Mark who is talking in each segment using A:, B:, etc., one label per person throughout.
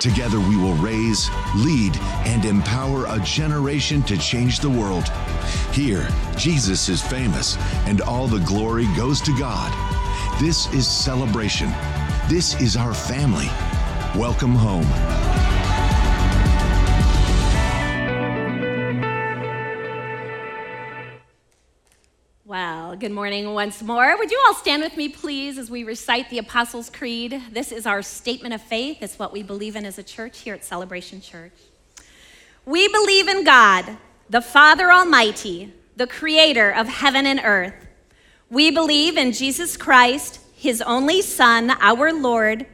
A: Together, we will raise, lead, and empower a generation to change the world. Here, Jesus is famous, and all the glory goes to God. This is celebration. This is our family. Welcome home.
B: Good morning once more. Would you all stand with me, please, as we recite the Apostles' Creed? This is our statement of faith. It's what we believe in as a church here at Celebration Church. We believe in God, the Father Almighty, the creator of heaven and earth. We believe in Jesus Christ, his only Son, our Lord,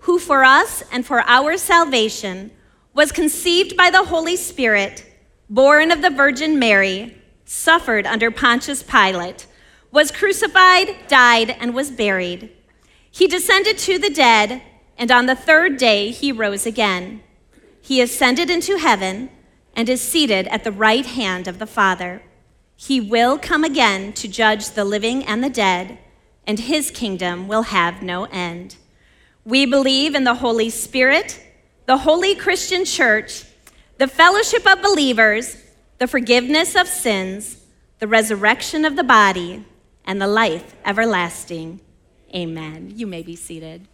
B: who for us and for our salvation was conceived by the Holy Spirit, born of the Virgin Mary suffered under Pontius Pilate, was crucified, died, and was buried. He descended to the dead, and on the third day he rose again. He ascended into heaven and is seated at the right hand of the Father. He will come again to judge the living and the dead, and his kingdom will have no end. We believe in the Holy Spirit, the holy Christian church, the fellowship of believers the forgiveness of sins, the resurrection of the body, and the life everlasting. Amen. You may be seated.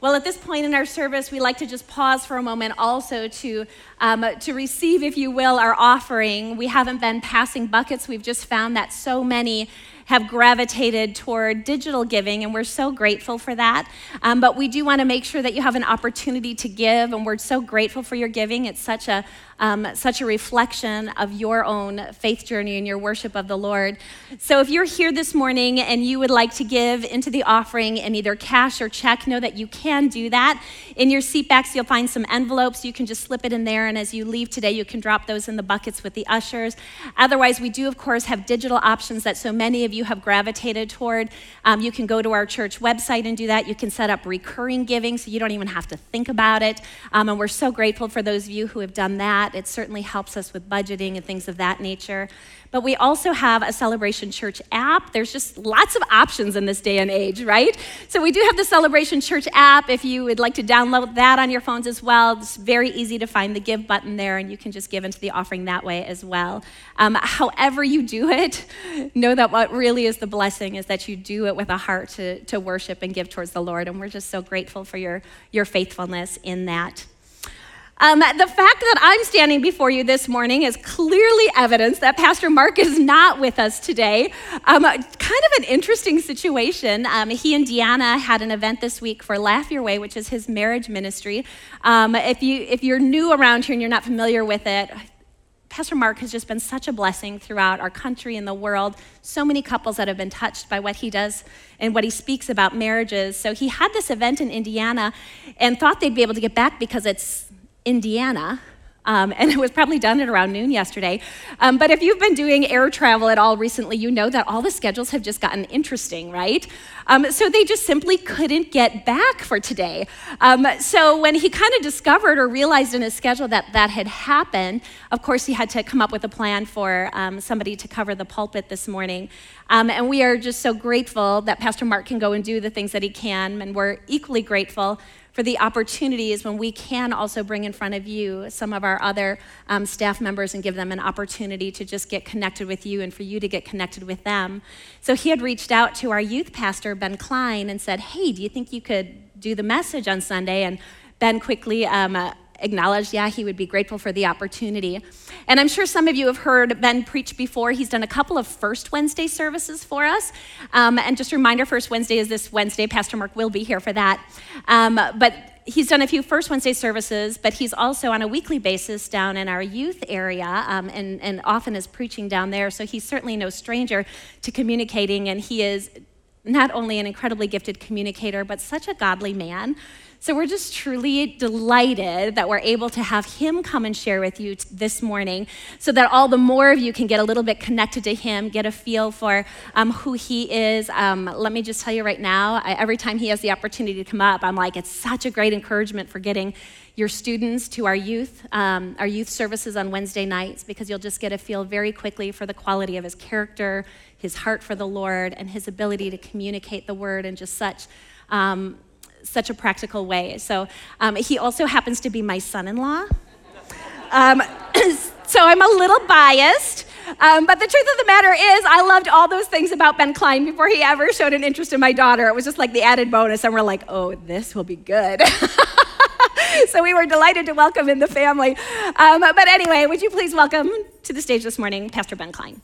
B: Well, at this point in our service, we like to just pause for a moment also to, um, to receive, if you will, our offering. We haven't been passing buckets. We've just found that so many have gravitated toward digital giving, and we're so grateful for that. Um, but we do want to make sure that you have an opportunity to give, and we're so grateful for your giving. It's such a um, such a reflection of your own faith journey and your worship of the Lord. So if you're here this morning and you would like to give into the offering in either cash or check, know that you can do that. In your seatbacks, you'll find some envelopes. You can just slip it in there, and as you leave today, you can drop those in the buckets with the ushers. Otherwise, we do, of course, have digital options that so many of you have gravitated toward. Um, you can go to our church website and do that. You can set up recurring giving so you don't even have to think about it. Um, and we're so grateful for those of you who have done that that. It certainly helps us with budgeting and things of that nature. But we also have a Celebration Church app. There's just lots of options in this day and age, right? So we do have the Celebration Church app. If you would like to download that on your phones as well, it's very easy to find the give button there, and you can just give into the offering that way as well. Um, however, you do it, know that what really is the blessing is that you do it with a heart to, to worship and give towards the Lord. And we're just so grateful for your, your faithfulness in that. Um, the fact that I'm standing before you this morning is clearly evidence that Pastor Mark is not with us today. Um, kind of an interesting situation. Um, he and Deanna had an event this week for Laugh Your Way, which is his marriage ministry. Um, if, you, if you're new around here and you're not familiar with it, Pastor Mark has just been such a blessing throughout our country and the world. So many couples that have been touched by what he does and what he speaks about marriages. So he had this event in Indiana and thought they'd be able to get back because it's Indiana. Um, and it was probably done at around noon yesterday. Um, but if you've been doing air travel at all recently, you know that all the schedules have just gotten interesting, right? Um, so they just simply couldn't get back for today. Um, so when he kind of discovered or realized in his schedule that that had happened, of course, he had to come up with a plan for um, somebody to cover the pulpit this morning. Um, and we are just so grateful that Pastor Mark can go and do the things that he can. And we're equally grateful for the opportunities when we can also bring in front of you some of our other um, staff members and give them an opportunity to just get connected with you and for you to get connected with them. So he had reached out to our youth pastor, Ben Klein, and said, Hey, do you think you could do the message on Sunday? And Ben quickly um, uh, acknowledged, yeah, he would be grateful for the opportunity. And I'm sure some of you have heard Ben preach before. He's done a couple of First Wednesday services for us. Um, and just a reminder First Wednesday is this Wednesday. Pastor Mark will be here for that. Um, but he's done a few First Wednesday services, but he's also on a weekly basis down in our youth area um, and, and often is preaching down there. So he's certainly no stranger to communicating, and he is not only an incredibly gifted communicator, but such a godly man. So we're just truly delighted that we're able to have him come and share with you this morning so that all the more of you can get a little bit connected to him, get a feel for um, who he is. Um, let me just tell you right now, I, every time he has the opportunity to come up, I'm like, it's such a great encouragement for getting your students to our youth, um, our youth services on Wednesday nights, because you'll just get a feel very quickly for the quality of his character, his heart for the Lord, and his ability to communicate the word and just such um, such a practical way. So um, he also happens to be my son-in-law. Um, so I'm a little biased. Um, but the truth of the matter is, I loved all those things about Ben Klein before he ever showed an interest in my daughter. It was just like the added bonus, and we're like, oh, this will be good. so we were delighted to welcome in the family. Um, but anyway, would you please welcome to the stage this morning Pastor Ben Klein?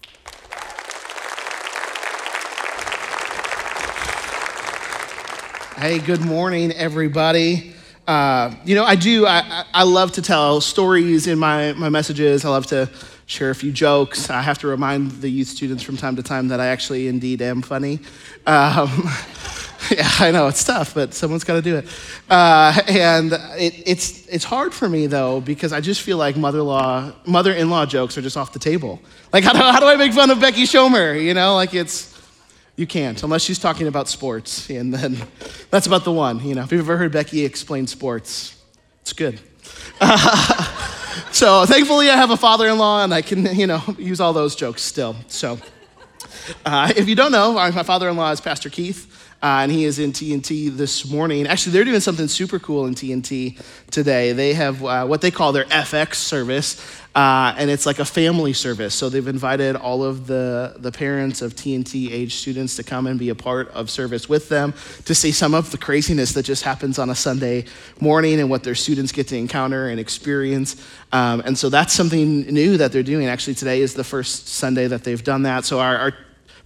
C: Hey, good morning, everybody. Uh, you know, I do, I, I love to tell stories in my, my messages. I love to share a few jokes. I have to remind the youth students from time to time that I actually indeed am funny. Um, yeah, I know, it's tough, but someone's got to do it. Uh, and it, it's, it's hard for me, though, because I just feel like mother-in-law, mother-in-law jokes are just off the table. Like, how do, how do I make fun of Becky Schomer? You know, like it's, you can't, unless she's talking about sports. And then that's about the one. You know, if you've ever heard Becky explain sports, it's good. So thankfully, I have a father in law and I can, you know, use all those jokes still. So uh, if you don't know, my father in law is Pastor Keith. Uh, and he is in TNT this morning. Actually, they're doing something super cool in TNT today. They have uh, what they call their FX service, uh, and it's like a family service. So they've invited all of the, the parents of TNT age students to come and be a part of service with them to see some of the craziness that just happens on a Sunday morning and what their students get to encounter and experience. Um, and so that's something new that they're doing. Actually, today is the first Sunday that they've done that. So our, our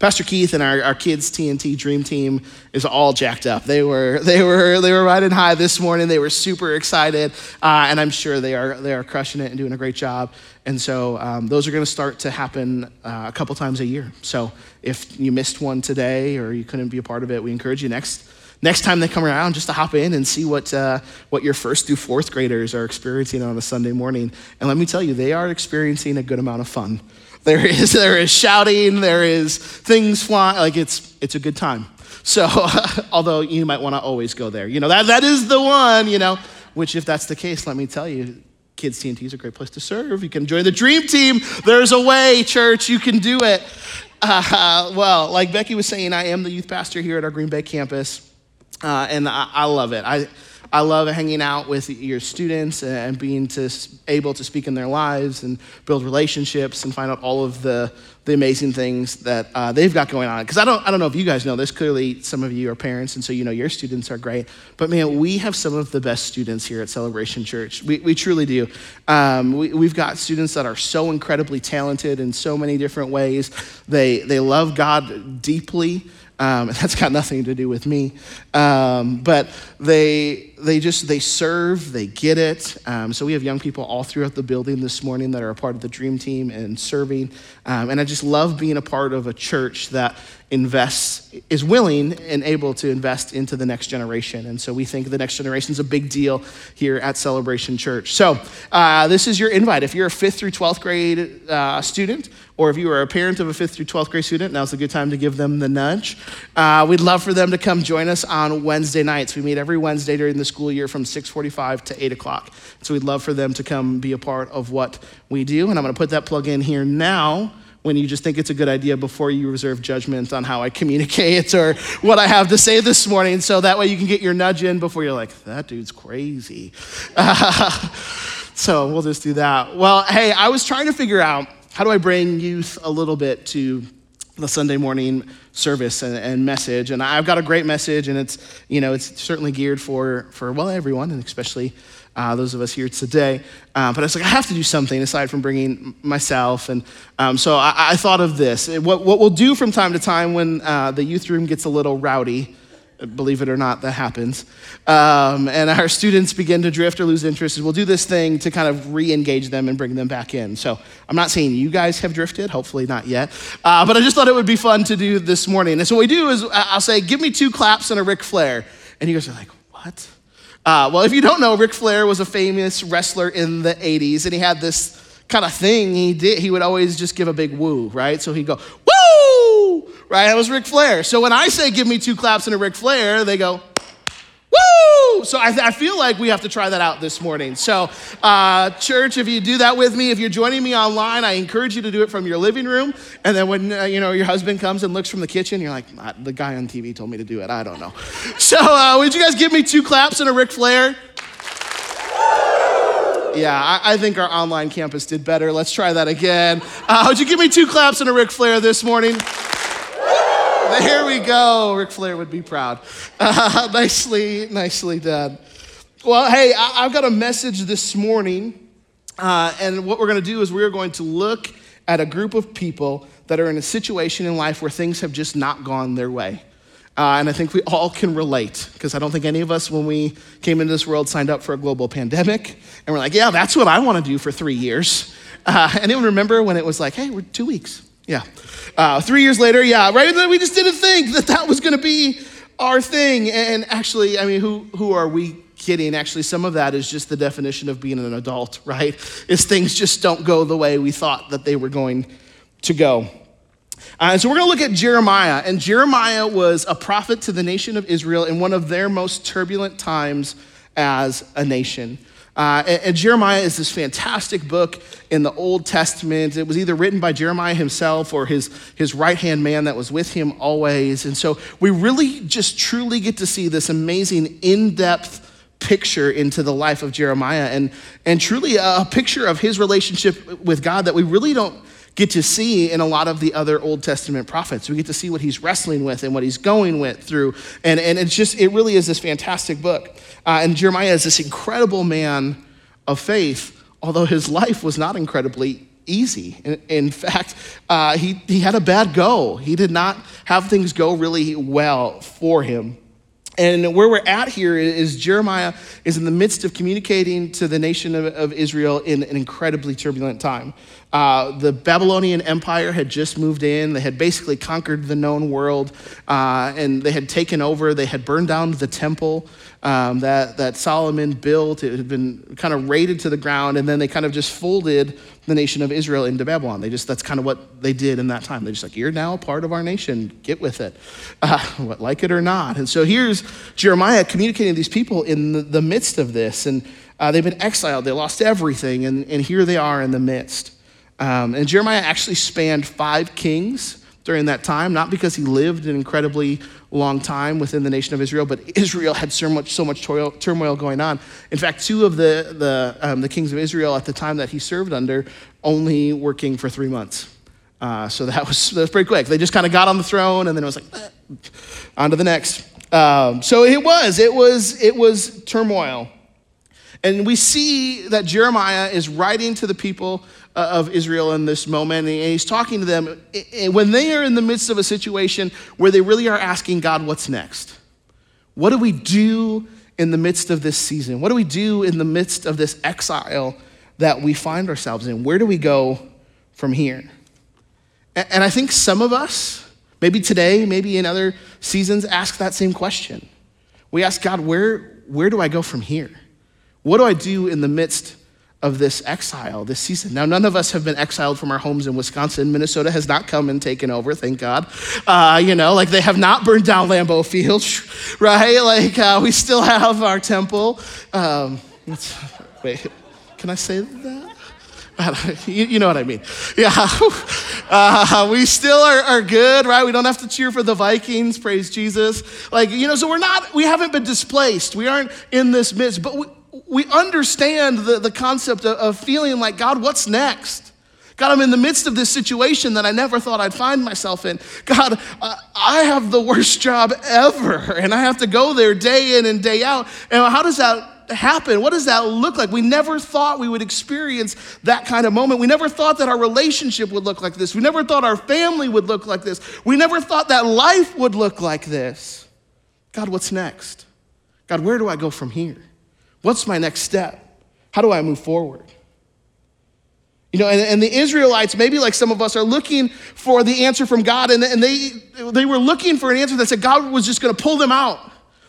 C: Pastor Keith and our, our kids TNT Dream Team is all jacked up. They were they were they were riding high this morning. They were super excited, uh, and I'm sure they are they are crushing it and doing a great job. And so um, those are going to start to happen uh, a couple times a year. So if you missed one today or you couldn't be a part of it, we encourage you next next time they come around just to hop in and see what, uh, what your first through fourth graders are experiencing on a Sunday morning. And let me tell you, they are experiencing a good amount of fun. There is, there is shouting, there is things flying, like it's, it's a good time. So, although you might want to always go there, you know, that, that is the one, you know, which if that's the case, let me tell you, Kids TNT is a great place to serve. You can join the dream team. There's a way, church, you can do it. Uh, well, like Becky was saying, I am the youth pastor here at our Green Bay campus, uh, and I, I love it. I, I love hanging out with your students and being to, able to speak in their lives and build relationships and find out all of the, the amazing things that uh, they've got going on. Because I don't, I don't know if you guys know this. Clearly, some of you are parents, and so you know your students are great. But man, we have some of the best students here at Celebration Church. We, we truly do. Um, we, we've got students that are so incredibly talented in so many different ways. They, they love God deeply. Um, that's got nothing to do with me. Um, but they, they just, they serve, they get it. Um, so we have young people all throughout the building this morning that are a part of the dream team and serving. Um, and I just love being a part of a church that invests, is willing and able to invest into the next generation. And so we think the next generation is a big deal here at Celebration Church. So uh, this is your invite. If you're a fifth through 12th grade uh, student, or if you are a parent of a fifth through 12th grade student, now's a good time to give them the nudge. Uh, we'd love for them to come join us on Wednesday nights. We meet every Wednesday during the school year from 6:45 to 8 o'clock. So we'd love for them to come be a part of what we do. And I'm going to put that plug in here now when you just think it's a good idea before you reserve judgment on how I communicate or what I have to say this morning. So that way you can get your nudge in before you're like, that dude's crazy. So we'll just do that. Well, hey, I was trying to figure out how do I bring youth a little bit to the Sunday morning service and, and, message. And I've got a great message, and it's, you know, it's certainly geared for, for well, everyone, and especially uh, those of us here today. Uh, but I was like, I have to do something aside from bringing myself. And um, so I, I, thought of this. What, what we'll do from time to time when uh, the youth room gets a little rowdy, believe it or not, that happens, um, and our students begin to drift or lose interest, And we'll do this thing to kind of re engage them and bring them back in. So I'm not saying you guys have drifted, hopefully not yet, uh, but I just thought it would be fun to do this morning. And so what we do is I'll say, Give me two claps and a Ric Flair. And you guys are like, What? Uh, well, if you don't know, Ric Flair was a famous wrestler in the 80s, and he had this kind of thing he did. He would always just give a big woo, right? So he'd go, woo, right? That was Ric Flair. So when I say give me two claps and a Ric Flair, they go, Woo! So I, I, feel like we have to try that out this morning. So, uh, church, if you do that with me, if you're joining me online, I encourage you to do it from your living room. And then when uh, you know your husband comes and looks from the kitchen, you're like, the guy on TV told me to do it. I don't know. So, uh, would you guys give me two claps and a Ric Flair? Yeah, I, I, think our online campus did better. Let's try that again. Uh, would you give me two claps and a Ric Flair this morning? There we go. Ric Flair would be proud. Uh, nicely, nicely done. Well, hey, I, have got a message this morning. Uh, and what we're going to do is we're going to look at a group of people that are in a situation in life where things have just not gone their way. Uh, and I think we all can relate because I don't think any of us, when we came into this world, signed up for a global pandemic. And we're like, yeah, that's what I want to do for three years. Uh, anyone remember when it was like, hey, we're two weeks? Yeah. Uh, three years later, yeah, right? We just didn't think that that was going to be our thing. And actually, I mean, who, who are we kidding? Actually, some of that is just the definition of being an adult, right? Is things just don't go the way we thought that they were going to go. Uh, so we're going to look at Jeremiah. And Jeremiah was a prophet to the nation of Israel in one of their most turbulent times as a nation. Uh, and, and, Jeremiah is this fantastic book in the Old Testament. It was either written by Jeremiah himself or his, his right hand man that was with him always. And so we really just truly get to see this amazing, in depth picture into the life of Jeremiah and, and truly a picture of his relationship with God that we really don't get to see in a lot of the other Old Testament prophets. We get to see what he's wrestling with and what he's going with through. And, and it's just, it really is this fantastic book. Uh, and Jeremiah is this incredible man of faith, although his life was not incredibly easy. In, in fact, uh, he, he had a bad go. He did not have things go really well for him. And where we're at here is Jeremiah is in the midst of communicating to the nation of, of Israel in an incredibly turbulent time. Uh, the Babylonian Empire had just moved in. They had basically conquered the known world, uh, and they had taken over. They had burned down the temple um, that, that Solomon built. It had been kind of raided to the ground, and then they kind of just folded the nation of Israel into Babylon. They just, that's kind of what they did in that time. They're just like, you're now a part of our nation. Get with it, uh, like it or not. And so here's Jeremiah communicating to these people in the, the midst of this. And uh, they've been exiled, they lost everything, and, and here they are in the midst. Um, and Jeremiah actually spanned five kings during that time, not because he lived an incredibly long time within the nation of Israel, but Israel had so much, so much toil, turmoil going on. In fact, two of the, the, um, the kings of Israel at the time that he served under only were king for three months. Uh, so that was, that was pretty quick. They just kind of got on the throne and then it was like, eh, on to the next. Um, so it was, it was, it was turmoil. And we see that Jeremiah is writing to the people uh, of Israel in this moment, and he's talking to them when they are in the midst of a situation where they really are asking God, what's next? What do we do in the midst of this season? What do we do in the midst of this exile that we find ourselves in? Where do we go from here? And I think some of us, maybe today, maybe in other seasons, ask that same question. We ask God, where, where do I go from here? What do I do in the midst of this exile this season. Now, none of us have been exiled from our homes in Wisconsin. Minnesota has not come and taken over, thank God. Uh, you know, like they have not burned down Lambeau Field, right? Like uh, we still have our temple. Um, wait, can I say that? You, know what I mean. Yeah. Uh, we still are, are, good, right? We don't have to cheer for the Vikings, praise Jesus. Like, you know, so we're not, we haven't been displaced. We aren't in this midst, but we, we understand the, the concept of, of feeling like, God, what's next? God, I'm in the midst of this situation that I never thought I'd find myself in. God, uh, I have the worst job ever, and I have to go there day in and day out. And how does that happen? What does that look like? We never thought we would experience that kind of moment. We never thought that our relationship would look like this. We never thought our family would look like this. We never thought that life would look like this. God, what's next? God, where do I go from here? What's my next step? How do I move forward? You know, and, and, the Israelites, maybe like some of us, are looking for the answer from God, and, and they, they were looking for an answer that said God was just going to pull them out,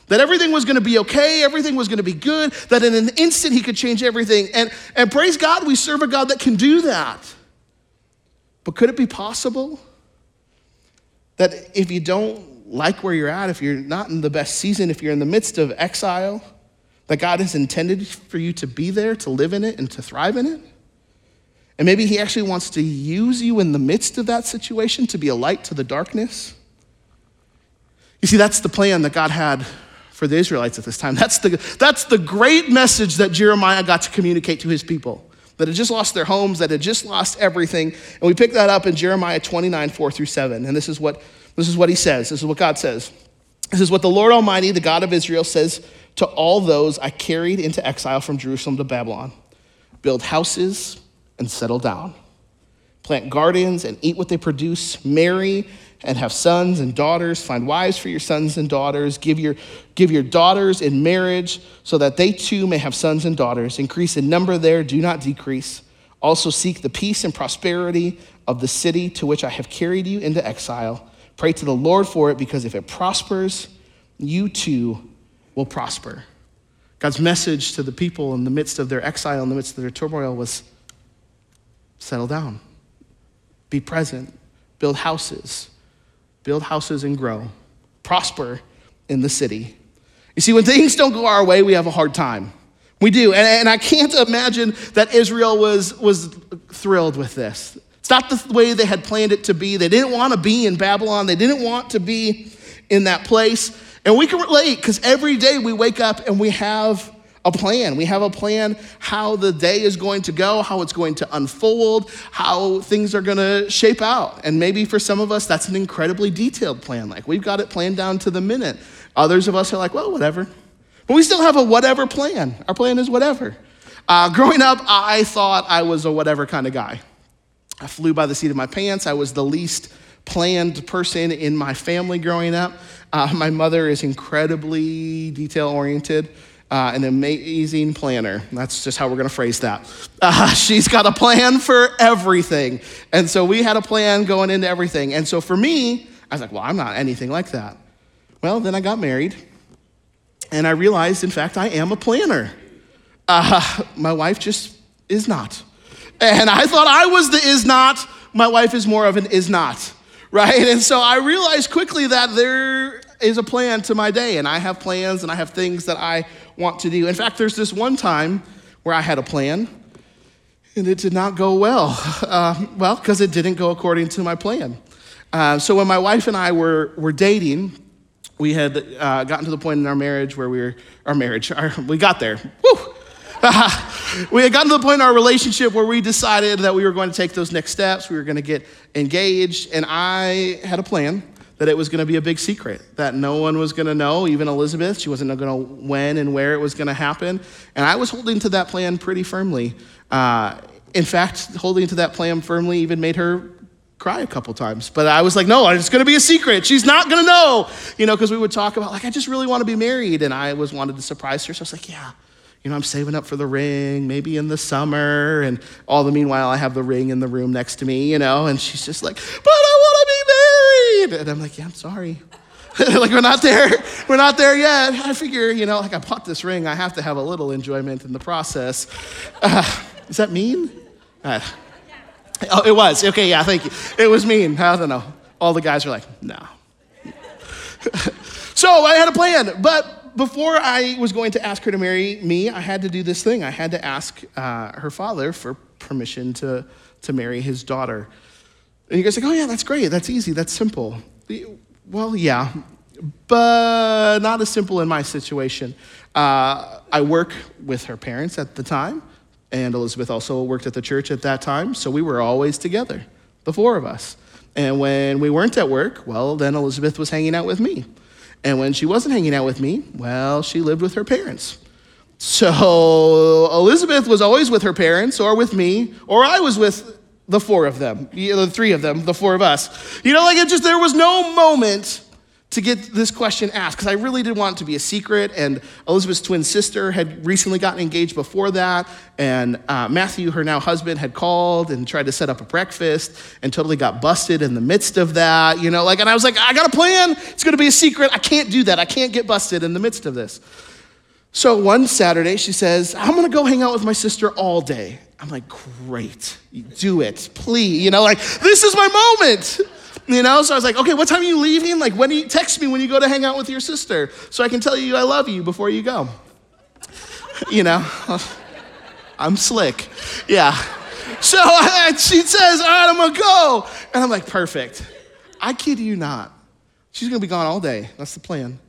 C: that everything was going to be okay, everything was going to be good, that in an instant he could change everything. And, and praise God, we serve a God that can do that. But could it be possible that if you don't like where you're at, if you're not in the best season, if you're in the midst of exile, that God has intended for you to be there, to live in it, and to thrive in it? And maybe He actually wants to use you in the midst of that situation to be a light to the darkness? You see, that's the plan that God had for the Israelites at this time. That's the, that's the great message that Jeremiah got to communicate to his people that had just lost their homes, that had just lost everything. And we pick that up in Jeremiah 29, 4 through 7. And this is what, this is what he says. This is what God says. This is what the Lord Almighty, the God of Israel, says to all those I carried into exile from Jerusalem to Babylon build houses and settle down, plant gardens and eat what they produce, marry and have sons and daughters. Find wives for your sons and daughters. Give your, give your daughters in marriage so that they too may have sons and daughters. Increase in number there, do not decrease. Also seek the peace and prosperity of the city to which I have carried you into exile. Pray to the Lord for it because if it prospers, you too will prosper. God's message to the people in the midst of their exile, in the midst of their turmoil, was settle down, be present, build houses, build houses and grow, prosper in the city. You see, when things don't go our way, we have a hard time. We do. And, and I can't imagine that Israel was, was thrilled with this. It's not the way they had planned it to be. They didn't want to be in Babylon, they didn't want to be in that place. And we can relate because every day we wake up and we have a plan. We have a plan how the day is going to go, how it's going to unfold, how things are going to shape out. And maybe for some of us, that's an incredibly detailed plan. Like we've got it planned down to the minute. Others of us are like, well, whatever. But we still have a whatever plan. Our plan is whatever. Uh, growing up, I thought I was a whatever kind of guy. I flew by the seat of my pants. I was the least planned person in my family growing up. Uh, my mother is incredibly detail oriented uh, an amazing planner. That's just how we're going to phrase that. Uh, she's got a plan for everything. And so we had a plan going into everything. And so for me, I was like, well, I'm not anything like that. Well, then I got married, and I realized, in fact, I am a planner. Uh, my wife just is not. And I thought I was the is not. My wife is more of an is not, right? And so I realized quickly that there is a plan to my day, and I have plans and I have things that I want to do. In fact, there's this one time where I had a plan and it did not go well. Uh, well, because it didn't go according to my plan. Uh, so when my wife and I were, were dating, we had uh, gotten to the point in our marriage where we were, our marriage, our, we got there. Woo! we had gotten to the point in our relationship where we decided that we were going to take those next steps. We were going to get engaged, and I had a plan that it was going to be a big secret, that no one was going to know, even Elizabeth. She wasn't going to when and where it was going to happen. And I was holding to that plan pretty firmly. Uh, in fact, holding to that plan firmly even made her cry a couple times. But I was like, no, it's going to be a secret. She's not going to know, you know, because we would talk about, like, I just really want to be married. And I was wanted to surprise her. So I was like, yeah, you know, I'm saving up for the ring, maybe in the summer. And all the meanwhile, I have the ring in the room next to me, you know, and she's just like, but I want to be married. And I'm like, yeah, I'm sorry. like, we're not there. We're not there yet. I figure, you know, like I bought this ring, I have to have a little enjoyment in the process. Uh, is that mean? Uh, oh, it was. Okay, yeah, thank you. It was mean. I don't know. All the guys were like, no. so I had a plan, but before I was going to ask her to marry me, I had to do this thing. I had to ask uh, her father for permission to, to marry his daughter. And you guys like, oh yeah, that's great. That's easy. That's simple. Well, yeah, but not as simple in my situation. Uh, I work with her parents at the time, and Elizabeth also worked at the church at that time, so we were always together, the four of us. And when we weren't at work, well, then Elizabeth was hanging out with me. And when she wasn't hanging out with me, well, she lived with her parents. So Elizabeth was always with her parents or with me, or I was with the four of them, the three of them, the four of us. You know, like it just, there was no moment to get this question asked because I really didn't want it to be a secret. And Elizabeth's twin sister had recently gotten engaged before that. And uh, Matthew, her now husband, had called and tried to set up a breakfast and totally got busted in the midst of that. You know, like, and I was like, I got a plan. It's going to be a secret. I can't do that. I can't get busted in the midst of this. So one Saturday, she says, I'm going to go hang out with my sister all day. I'm like, great, do it, please. You know, like, this is my moment. You know, so I was like, okay, what time are you leaving? Like, when do you text me when you go to hang out with your sister so I can tell you I love you before you go? You know, I'm slick. Yeah. So she says, all right, I'm gonna go. And I'm like, perfect. I kid you not. She's gonna be gone all day. That's the plan.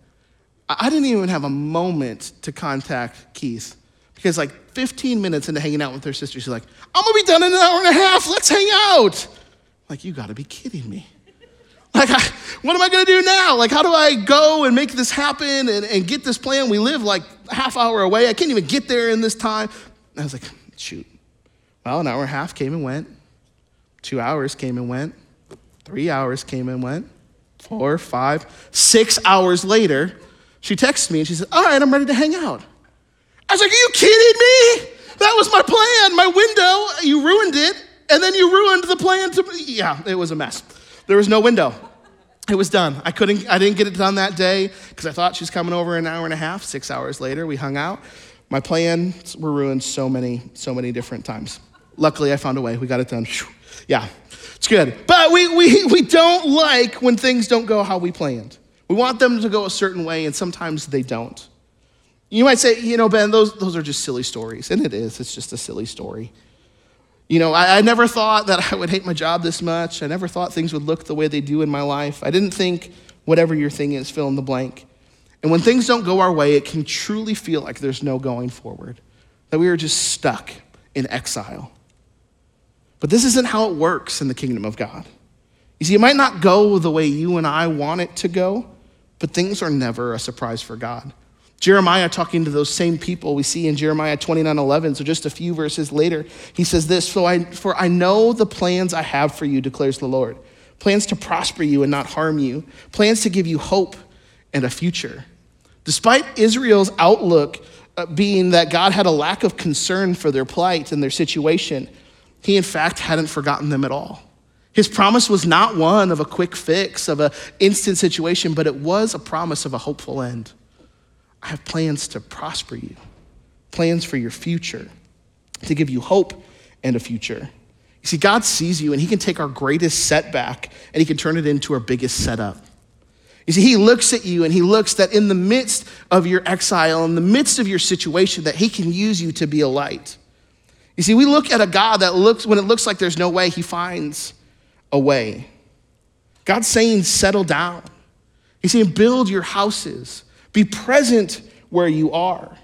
C: I didn't even have a moment to contact Keith because, like, 15 minutes into hanging out with her sister, she's like, I'm gonna be done in an hour and a half. Let's hang out. like, you gotta be kidding me. Like, I, what am I gonna do now? Like, how do I go and make this happen and, and get this plan? We live like a half hour away. I can't even get there in this time. And I was like, shoot. Well, an hour and a half came and went. Two hours came and went. Three hours came and went. Four, five, six hours later, she texted me and she said, All right, I'm ready to hang out. I was like, Are you kidding me? That was my plan, my window. You ruined it, and then you ruined the plan to. Yeah, it was a mess. There was no window. It was done. I couldn't, I didn't get it done that day because I thought she was coming over an hour and a half. Six hours later, we hung out. My plans were ruined so many, so many different times. Luckily, I found a way. We got it done. Yeah, it's good. But we, we, we don't like when things don't go how we planned. We want them to go a certain way, and sometimes they don't. You might say, you know, Ben, those, those are just silly stories. And it is, it's just a silly story. You know, I, I, never thought that I would hate my job this much. I never thought things would look the way they do in my life. I didn't think whatever your thing is, fill in the blank. And when things don't go our way, it can truly feel like there's no going forward, that we are just stuck in exile. But this isn't how it works in the kingdom of God. You see, it might not go the way you and I want it to go, but things are never a surprise for God. Jeremiah talking to those same people we see in Jeremiah 29 11. So just a few verses later, he says this so I, for I know the plans I have for you, declares the Lord plans to prosper you and not harm you, plans to give you hope and a future. Despite Israel's outlook uh, being that God had a lack of concern for their plight and their situation, he in fact hadn't forgotten them at all. His promise was not one of a quick fix, of an instant situation, but it was a promise of a hopeful end. I have plans to prosper you, plans for your future, to give you hope and a future. You see, God sees you and He can take our greatest setback and He can turn it into our biggest setup. You see, He looks at you and He looks that in the midst of your exile, in the midst of your situation, that He can use you to be a light. You see, we look at a God that looks, when it looks like there's no way, He finds a way. God's saying, settle down. He's saying, build your houses. Be present where you are.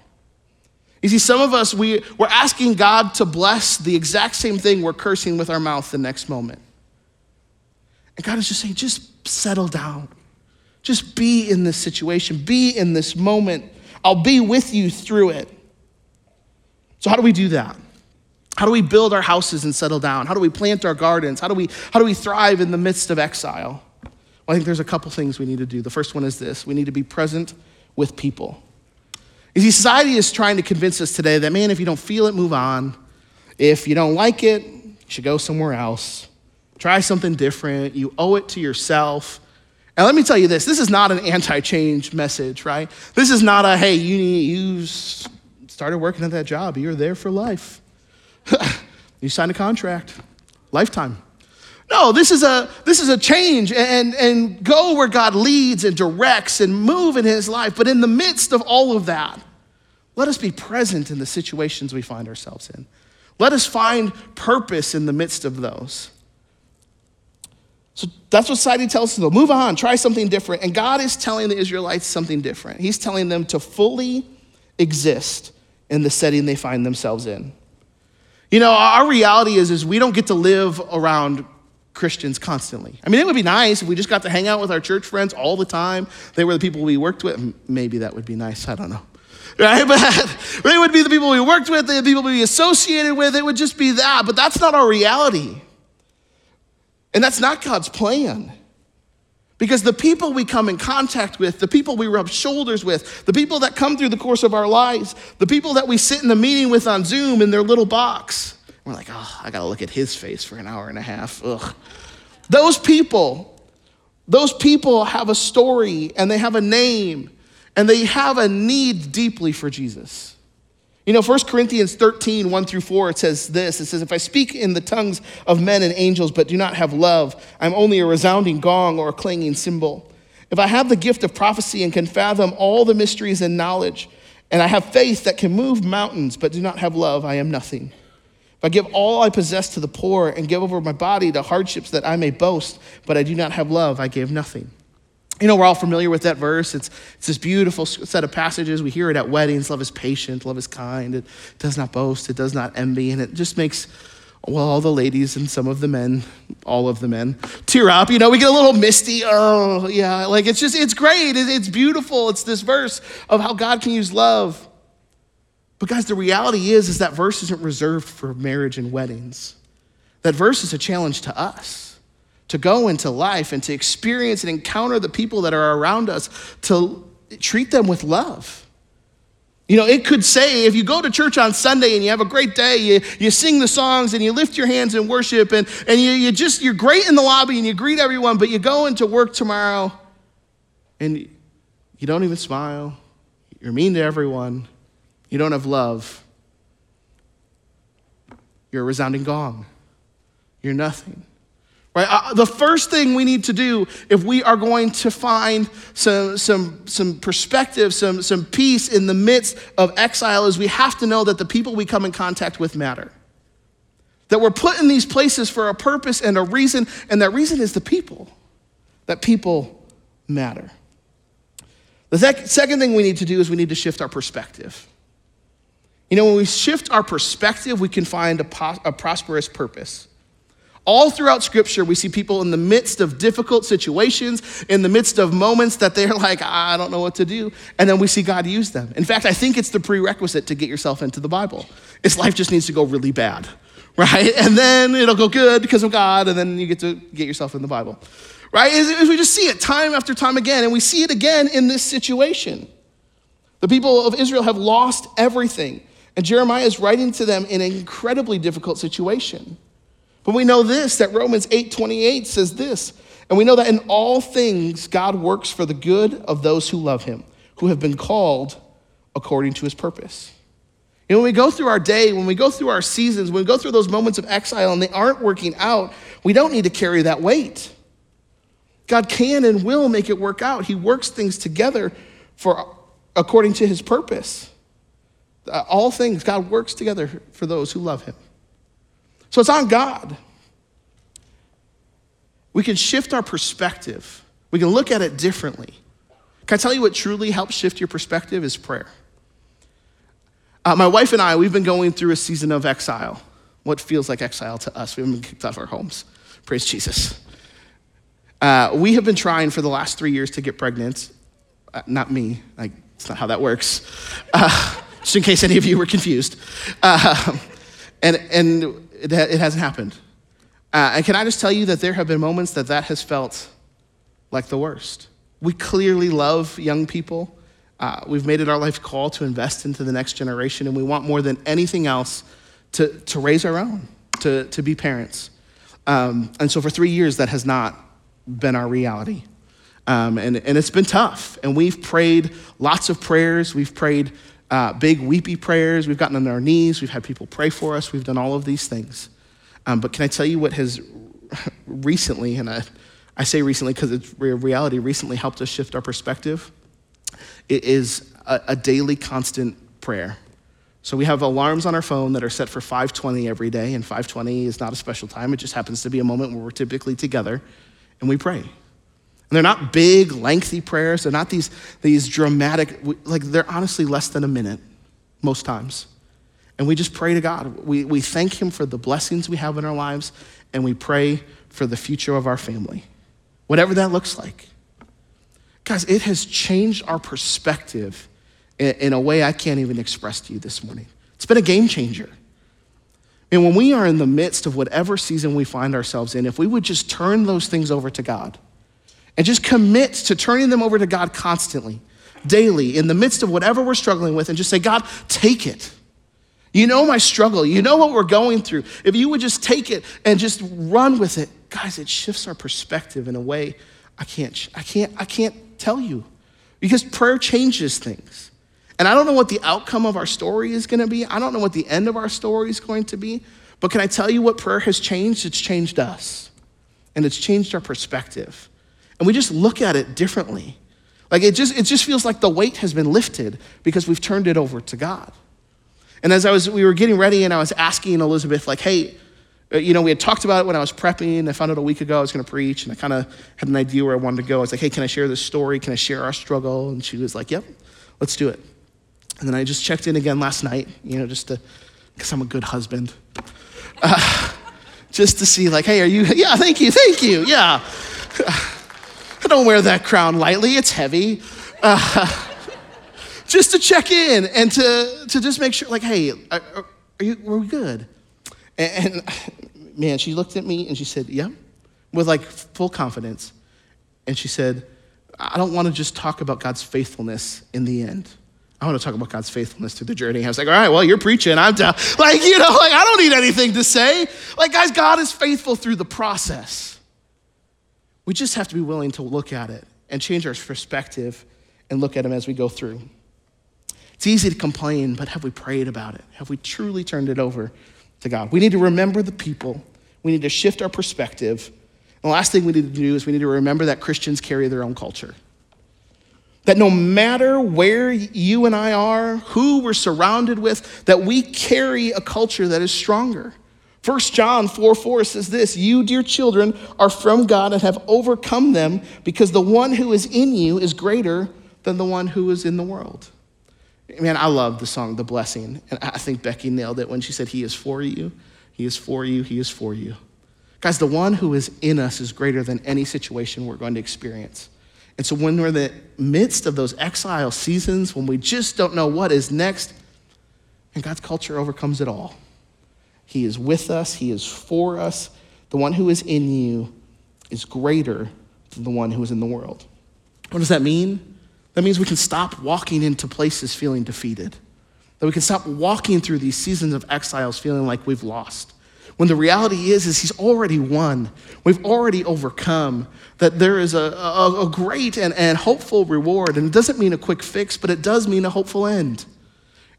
C: You see, some of us, we, we're asking God to bless the exact same thing we're cursing with our mouth the next moment. And God is just saying, just settle down. Just be in this situation, be in this moment. I'll be with you through it. So, how do we do that? How do we build our houses and settle down? How do we plant our gardens? How do we, how do we thrive in the midst of exile? Well, I think there's a couple things we need to do. The first one is this we need to be present with people. You see, society is trying to convince us today that, man, if you don't feel it, move on. If you don't like it, you should go somewhere else. Try something different. You owe it to yourself. And let me tell you this this is not an anti change message, right? This is not a, hey, you, you started working at that job, you're there for life. you signed a contract, lifetime. No, this is a this is a change and, and go where God leads and directs and move in his life. But in the midst of all of that, let us be present in the situations we find ourselves in. Let us find purpose in the midst of those. So that's what society tells us to. Move on, try something different. And God is telling the Israelites something different. He's telling them to fully exist in the setting they find themselves in. You know, our reality is, is we don't get to live around Christians constantly. I mean, it would be nice if we just got to hang out with our church friends all the time. They were the people we worked with. Maybe that would be nice. I don't know. Right? But they would be the people we worked with, the people we associated with. It would just be that. But that's not our reality. And that's not God's plan. Because the people we come in contact with, the people we rub shoulders with, the people that come through the course of our lives, the people that we sit in the meeting with on Zoom in their little box, we're like, oh, I gotta look at his face for an hour and a half. Ugh. Those people, those people have a story and they have a name and they have a need deeply for Jesus. You know, 1 Corinthians 13, 1 through 4, it says this It says, If I speak in the tongues of men and angels, but do not have love, I'm only a resounding gong or a clanging cymbal. If I have the gift of prophecy and can fathom all the mysteries and knowledge, and I have faith that can move mountains, but do not have love, I am nothing. If I give all I possess to the poor and give over my body to hardships that I may boast, but I do not have love, I give nothing. You know, we're all familiar with that verse. It's, it's this beautiful set of passages. We hear it at weddings. Love is patient, love is kind, it does not boast, it does not envy. And it just makes, well, all the ladies and some of the men, all of the men, tear up. You know, we get a little misty. Oh, yeah. Like it's just, it's great. It's beautiful. It's this verse of how God can use love. But guys, the reality is, is that verse isn't reserved for marriage and weddings. That verse is a challenge to us to go into life and to experience and encounter the people that are around us, to treat them with love. You know, it could say if you go to church on Sunday and you have a great day, you, you sing the songs and you lift your hands in worship and, and you, you just, you're great in the lobby and you greet everyone, but you go into work tomorrow and you don't even smile. You're mean to everyone. You don't have love. You're a resounding gong. You're nothing. Right? Uh, the first thing we need to do if we are going to find some, some, some perspective, some, some peace in the midst of exile is we have to know that the people we come in contact with matter. That we're put in these places for a purpose and a reason, and that reason is the people. That people matter. The sec- second thing we need to do is we need to shift our perspective. You know, when we shift our perspective, we can find a, a prosperous purpose. All throughout Scripture, we see people in the midst of difficult situations, in the midst of moments that they're like, I don't know what to do. And then we see God use them. In fact, I think it's the prerequisite to get yourself into the Bible. It's life just needs to go really bad, right? And then it'll go good because of God, and then you get to get yourself in the Bible, right? As we just see it time after time again, and we see it again in this situation. The people of Israel have lost everything, and Jeremiah is writing to them in an incredibly difficult situation. But we know this that Romans 8:28 says this, and we know that in all things God works for the good of those who love him, who have been called according to his purpose. Know, when we go through our day, when we go through our seasons, when we go through those moments of exile and they aren't working out, we don't need to carry that weight. God can and will make it work out. He works things together for according to his purpose. Uh, all things God works together for those who love him. So it's on God. We can shift our perspective. We can look at it differently. Can I tell you what truly helps shift your perspective is prayer. Uh, my wife and I, we've been going through a season of exile. What feels like exile to us? We haven't been kicked out of our homes. Praise Jesus. Uh, we have been trying for the last three years to get pregnant. Uh, not me. Like, it's not how that works. Just in case any of you were confused. Uh, and, and it, it hasn't happened. Uh, and can I just tell you that there have been moments that that has felt like the worst? We clearly love young people. Uh, we've made it our life call to invest into the next generation, and we want more than anything else to, to raise our own, to, to be parents. Um, and so for three years, that has not been our reality. Um, and, and it's been tough. And we've prayed lots of prayers. We've prayed uh, big weepy prayers. We've gotten on our knees. We've had people pray for us. We've done all of these things. Um, but can I tell you what has recently, and I, I say recently because it's reality, recently helped us shift our perspective? It is a, a daily, constant prayer. So we have alarms on our phone that are set for 5:20 every day, and 5:20 is not a special time. It just happens to be a moment where we're typically together, and we pray. And they're not big, lengthy prayers. They're not these, these dramatic, like they're honestly less than a minute most times. And we just pray to God. We, we thank Him for the blessings we have in our lives, and we pray for the future of our family, whatever that looks like. Guys, it has changed our perspective in, in a way I can't even express to you this morning. It's been a game changer. And when we are in the midst of whatever season we find ourselves in, if we would just turn those things over to God, and just commit to turning them over to God constantly, daily, in the midst of whatever we're struggling with, and just say, God, take it. You know my struggle. You know what we're going through. If you would just take it and just run with it, guys, it shifts our perspective in a way I can't, I can't, I can't tell you. Because prayer changes things. And I don't know what the outcome of our story is going to be. I don't know what the end of our story is going to be. But can I tell you what prayer has changed? It's changed us. And it's changed our perspective. And we just look at it differently. Like it just, it just feels like the weight has been lifted because we've turned it over to God. And as I was, we were getting ready and I was asking Elizabeth, like, hey, uh, you know, we had talked about it when I was prepping. I found out a week ago I was going to preach, and I kind of had an idea where I wanted to go. I was like, hey, can I share this story? Can I share our struggle? And she was like, yep, let's do it. And then I just checked in again last night, you know, just to, because I'm a good husband, uh, just to see, like, hey, are you, yeah, thank you, thank you, yeah. I don't wear that crown lightly, it's heavy. Uh, just to check in and to, to just make sure, like, hey, are, are you, are we good? And, and, man, she looked at me and she said, yeah, with like full confidence. And she said, I don't want to just talk about God's faithfulness in the end. I want to talk about God's faithfulness through the journey. I was like, all right, well, you're preaching. I'm down. Like, you know, like I don't need anything to say. Like, guys, God is faithful through the process. We just have to be willing to look at it and change our perspective and look at Him as we go through. It's easy to complain, but have we prayed about it? Have we truly turned it over to God. We need to remember the people. We need to shift our perspective. And the last thing we need to do is we need to remember that Christians carry their own culture. That no matter where you and I are, who we're surrounded with, that we carry a culture that is stronger. 1 John 4 4 says this You, dear children, are from God and have overcome them because the one who is in you is greater than the one who is in the world. Man, I love the song, The Blessing. And I think Becky nailed it when she said, He is for you, He is for you, He is for you. Guys, the one who is in us is greater than any situation we're going to experience. And so when we're in the midst of those exile seasons, when we just don't know what is next, and God's culture overcomes it all. He is with us, He is for us. The one who is in you is greater than the one who is in the world. What does that mean? That means we can stop walking into places feeling defeated. That we can stop walking through these seasons of exiles feeling like we've lost. When the reality is, is he's already won. We've already overcome. That there is a, a, a great and, and hopeful reward. And it doesn't mean a quick fix, but it does mean a hopeful end.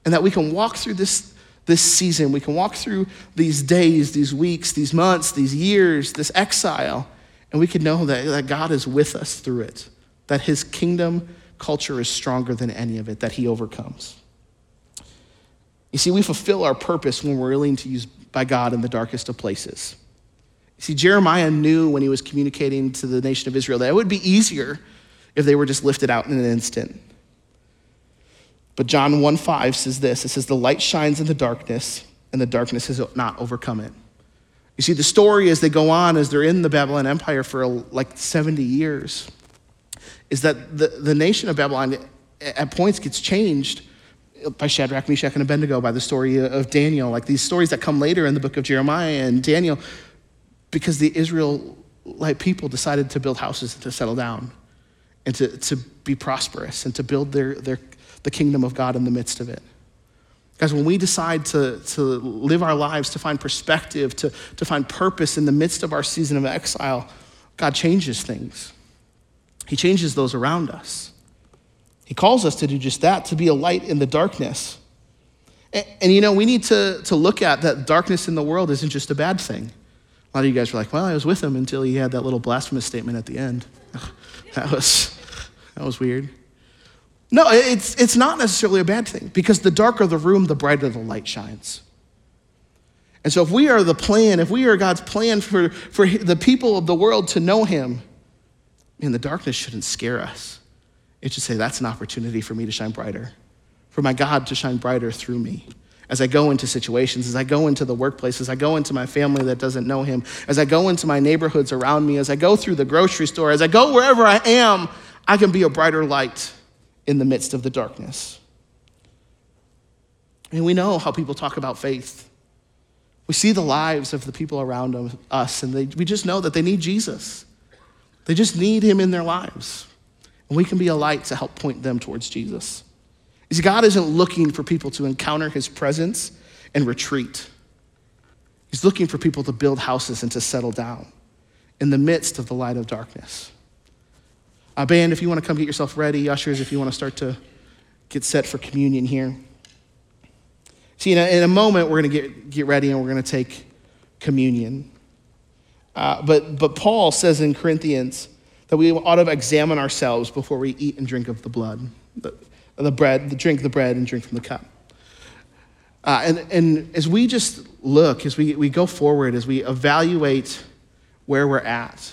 C: And that we can walk through this, this season. We can walk through these days, these weeks, these months, these years, this exile. And we can know that, that God is with us through it. That his kingdom culture is stronger than any of it that he overcomes. You see, we fulfill our purpose when we're willing to use by God in the darkest of places. You see, Jeremiah knew when he was communicating to the nation of Israel that it would be easier if they were just lifted out in an instant. But John 1 5 says this it says, The light shines in the darkness, and the darkness has not overcome it. You see, the story as they go on, as they're in the Babylon Empire for like 70 years, is that the, the nation of Babylon at points gets changed by Shadrach, Meshach, and Abednego, by the story of Daniel, like these stories that come later in the book of Jeremiah and Daniel, because the Israelite people decided to build houses and to settle down and to, to be prosperous and to build their, their, the kingdom of God in the midst of it. Guys, when we decide to, to live our lives, to find perspective, to, to find purpose in the midst of our season of exile, God changes things. He changes those around us. He calls us to do just that, to be a light in the darkness. And, and, you know, we need to, to look at that darkness in the world isn't just a bad thing. A lot of you guys were like, well, I was with him until he had that little blasphemous statement at the end. that, was, that was weird. No, it's, it's not necessarily a bad thing because the darker the room, the brighter the light shines. And so, if we are the plan, if we are God's plan for, for the people of the world to know Him, man, the darkness shouldn't scare us. It should say, that's an opportunity for me to shine brighter, for my God to shine brighter through me. As I go into situations, as I go into the workplace, as I go into my family that doesn't know Him, as I go into my neighborhoods around me, as I go through the grocery store, as I go wherever I am, I can be a brighter light in the midst of the darkness. And we know how people talk about faith. We see the lives of the people around us, and they, we just know that they need Jesus. They just need him in their lives. And we can be a light to help point them towards Jesus. See, God isn't looking for people to encounter his presence and retreat. He's looking for people to build houses and to settle down in the midst of the light of darkness. Uh, band, if you want to come get yourself ready, ushers, if you want to start to get set for communion here. See, in a, in a moment, we're going to get, get ready and we're going to take communion. Uh, but, but Paul says in Corinthians that we ought to examine ourselves before we eat and drink of the blood, the, the bread, the drink the bread and drink from the cup. Uh, and, and as we just look, as we, we go forward, as we evaluate where we're at,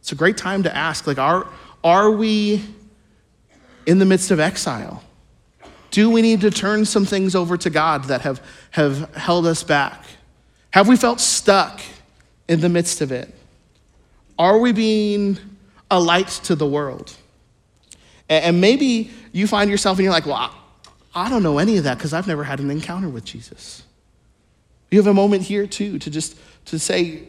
C: it's a great time to ask, like, are, are we in the midst of exile? Do we need to turn some things over to God that have, have held us back? Have we felt stuck in the midst of it? Are we being a light to the world? And maybe you find yourself and you're like, well, I don't know any of that because I've never had an encounter with Jesus. You have a moment here too to just to say,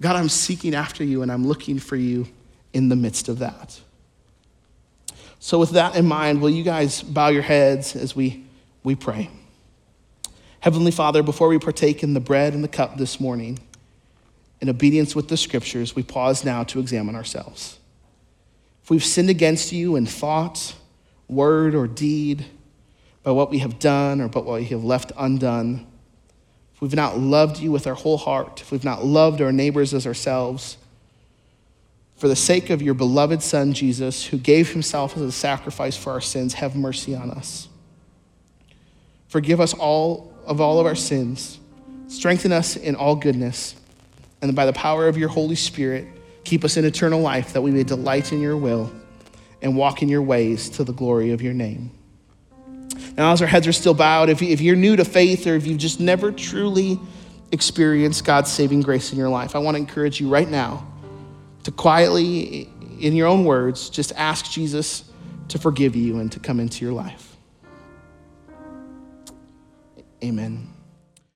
C: God, I'm seeking after you and I'm looking for you in the midst of that. So, with that in mind, will you guys bow your heads as we, we pray? Heavenly Father, before we partake in the bread and the cup this morning, in obedience with the scriptures, we pause now to examine ourselves. If we've sinned against you in thought, word, or deed, by what we have done or by what we have left undone, if we've not loved you with our whole heart, if we've not loved our neighbors as ourselves, for the sake of your beloved Son, Jesus, who gave himself as a sacrifice for our sins, have mercy on us. Forgive us all of all of our sins. Strengthen us in all goodness. And by the power of your Holy Spirit, keep us in eternal life that we may delight in your will and walk in your ways to the glory of your name. Now, as our heads are still bowed, if, if you're new to faith or if you've just never truly experienced God's saving grace in your life, I want to encourage you right now to quietly, in your own words, just ask Jesus to forgive you and to come into your life. Amen.